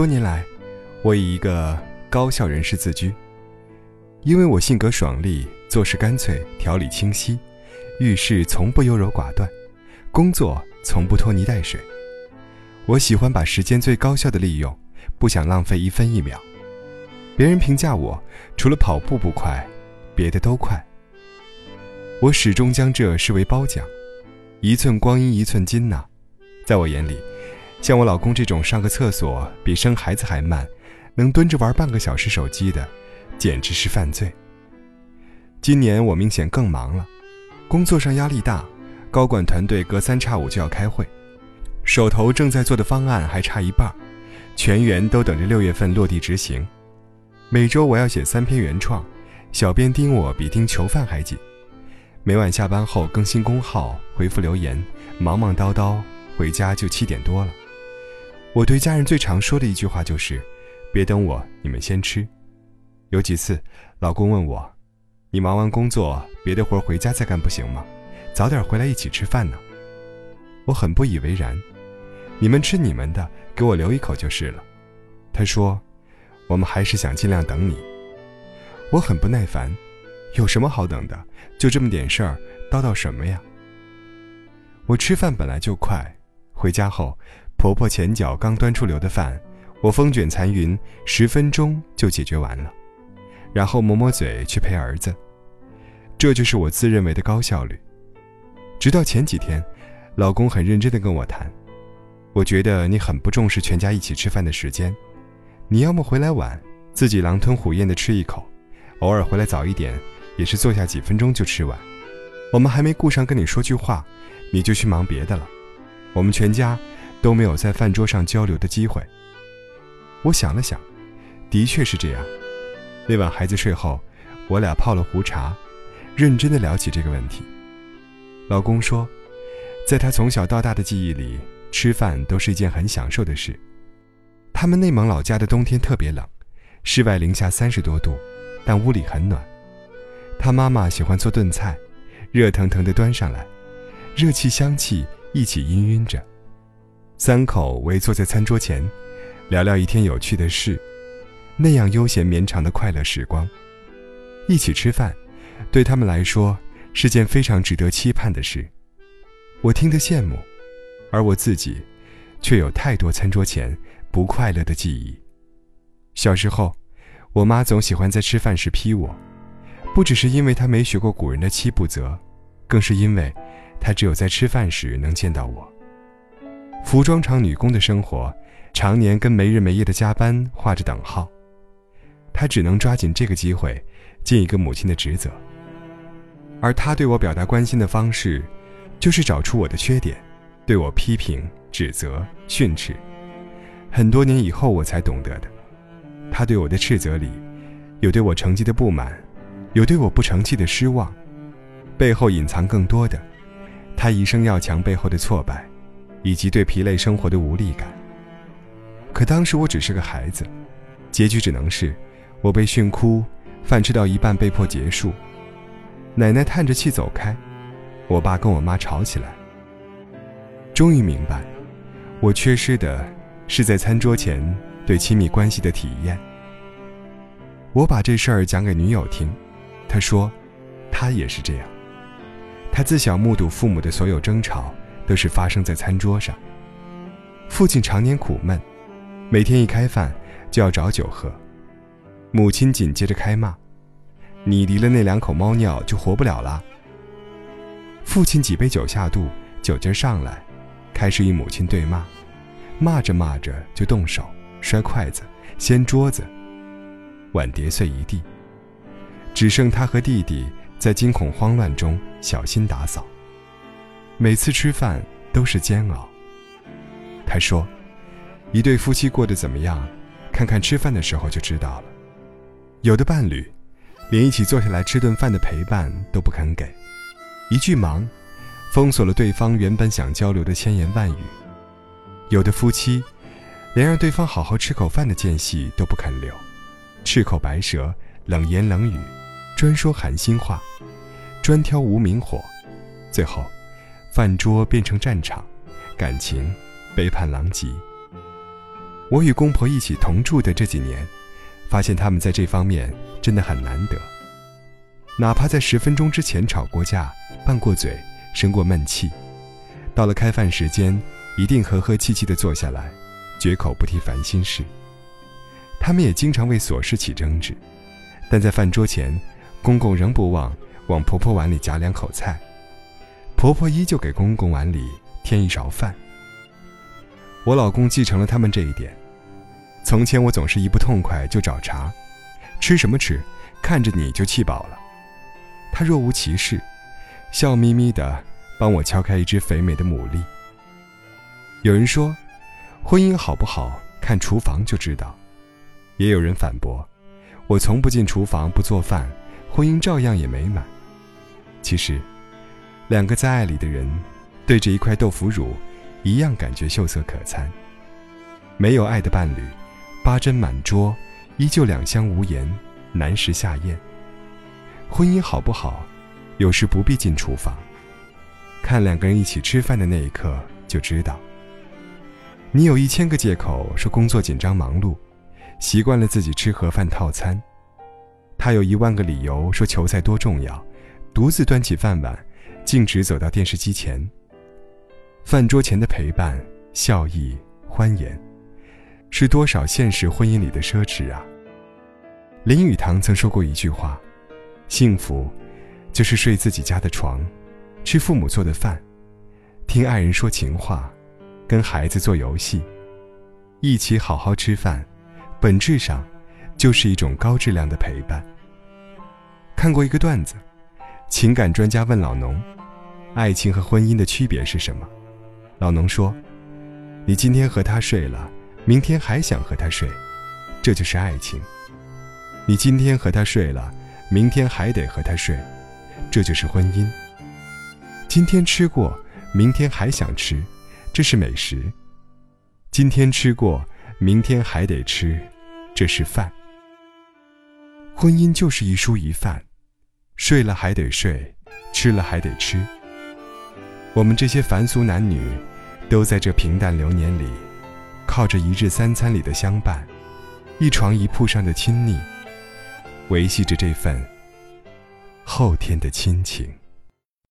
多年来，我以一个高效人士自居，因为我性格爽利，做事干脆，条理清晰，遇事从不优柔寡断，工作从不拖泥带水。我喜欢把时间最高效的利用，不想浪费一分一秒。别人评价我，除了跑步不快，别的都快。我始终将这视为褒奖，一寸光阴一寸金呐，在我眼里。像我老公这种上个厕所比生孩子还慢，能蹲着玩半个小时手机的，简直是犯罪。今年我明显更忙了，工作上压力大，高管团队隔三差五就要开会，手头正在做的方案还差一半，全员都等着六月份落地执行。每周我要写三篇原创，小编盯我比盯囚犯还紧。每晚下班后更新公号、回复留言，忙忙叨叨，回家就七点多了。我对家人最常说的一句话就是：“别等我，你们先吃。”有几次，老公问我：“你忙完工作，别的活回家再干不行吗？早点回来一起吃饭呢。”我很不以为然：“你们吃你们的，给我留一口就是了。”他说：“我们还是想尽量等你。”我很不耐烦：“有什么好等的？就这么点事儿，叨叨什么呀？”我吃饭本来就快，回家后。婆婆前脚刚端出留的饭，我风卷残云，十分钟就解决完了，然后抹抹嘴去陪儿子。这就是我自认为的高效率。直到前几天，老公很认真地跟我谈，我觉得你很不重视全家一起吃饭的时间，你要么回来晚，自己狼吞虎咽地吃一口，偶尔回来早一点，也是坐下几分钟就吃完。我们还没顾上跟你说句话，你就去忙别的了。我们全家。都没有在饭桌上交流的机会。我想了想，的确是这样。那晚孩子睡后，我俩泡了壶茶，认真的聊起这个问题。老公说，在他从小到大的记忆里，吃饭都是一件很享受的事。他们内蒙老家的冬天特别冷，室外零下三十多度，但屋里很暖。他妈妈喜欢做炖菜，热腾腾的端上来，热气香气一起氤氲着。三口围坐在餐桌前，聊聊一天有趣的事，那样悠闲绵长的快乐时光。一起吃饭，对他们来说是件非常值得期盼的事。我听得羡慕，而我自己，却有太多餐桌前不快乐的记忆。小时候，我妈总喜欢在吃饭时批我，不只是因为她没学过古人的七不责，更是因为，她只有在吃饭时能见到我。服装厂女工的生活，常年跟没日没夜的加班画着等号。她只能抓紧这个机会，尽一个母亲的职责。而她对我表达关心的方式，就是找出我的缺点，对我批评、指责、训斥。很多年以后，我才懂得的，她对我的斥责里，有对我成绩的不满，有对我不成器的失望，背后隐藏更多的，她一生要强背后的挫败。以及对疲累生活的无力感。可当时我只是个孩子，结局只能是我被训哭，饭吃到一半被迫结束，奶奶叹着气走开，我爸跟我妈吵起来。终于明白，我缺失的是在餐桌前对亲密关系的体验。我把这事儿讲给女友听，她说，她也是这样，她自小目睹父母的所有争吵。都是发生在餐桌上。父亲常年苦闷，每天一开饭就要找酒喝。母亲紧接着开骂：“你离了那两口猫尿就活不了了。”父亲几杯酒下肚，酒劲上来，开始与母亲对骂，骂着骂着就动手摔筷子、掀桌子，碗碟碎一地，只剩他和弟弟在惊恐慌乱中小心打扫。每次吃饭都是煎熬。他说：“一对夫妻过得怎么样，看看吃饭的时候就知道了。有的伴侣，连一起坐下来吃顿饭的陪伴都不肯给，一句忙，封锁了对方原本想交流的千言万语。有的夫妻，连让对方好好吃口饭的间隙都不肯留，赤口白舌，冷言冷语，专说寒心话，专挑无名火，最后。”饭桌变成战场，感情背叛狼藉。我与公婆一起同住的这几年，发现他们在这方面真的很难得。哪怕在十分钟之前吵过架、拌过嘴、生过闷气，到了开饭时间，一定和和气气地坐下来，绝口不提烦心事。他们也经常为琐事起争执，但在饭桌前，公公仍不忘往婆婆碗里夹两口菜，婆婆依旧给公公碗里添一勺饭。我老公继承了他们这一点。从前我总是一不痛快就找茬，吃什么吃，看着你就气饱了。他若无其事，笑眯眯地帮我敲开一只肥美的牡蛎。有人说，婚姻好不好看厨房就知道。也有人反驳，我从不进厨房不做饭，婚姻照样也美满。其实，两个在爱里的人，对着一块豆腐乳，一样感觉秀色可餐。没有爱的伴侣，八珍满桌，依旧两相无言，难食下咽。婚姻好不好，有时不必进厨房，看两个人一起吃饭的那一刻就知道。你有一千个借口说工作紧张忙碌。习惯了自己吃盒饭套餐，他有一万个理由说球赛多重要，独自端起饭碗，径直走到电视机前。饭桌前的陪伴、笑意、欢颜，是多少现实婚姻里的奢侈啊！林语堂曾说过一句话：“幸福，就是睡自己家的床，吃父母做的饭，听爱人说情话，跟孩子做游戏，一起好好吃饭。”本质上，就是一种高质量的陪伴。看过一个段子，情感专家问老农：“爱情和婚姻的区别是什么？”老农说：“你今天和他睡了，明天还想和他睡，这就是爱情；你今天和他睡了，明天还得和他睡，这就是婚姻。今天吃过，明天还想吃，这是美食；今天吃过。”明天还得吃，这是饭。婚姻就是一蔬一饭，睡了还得睡，吃了还得吃。我们这些凡俗男女，都在这平淡流年里，靠着一日三餐里的相伴，一床一铺上的亲昵，维系着这份后天的亲情。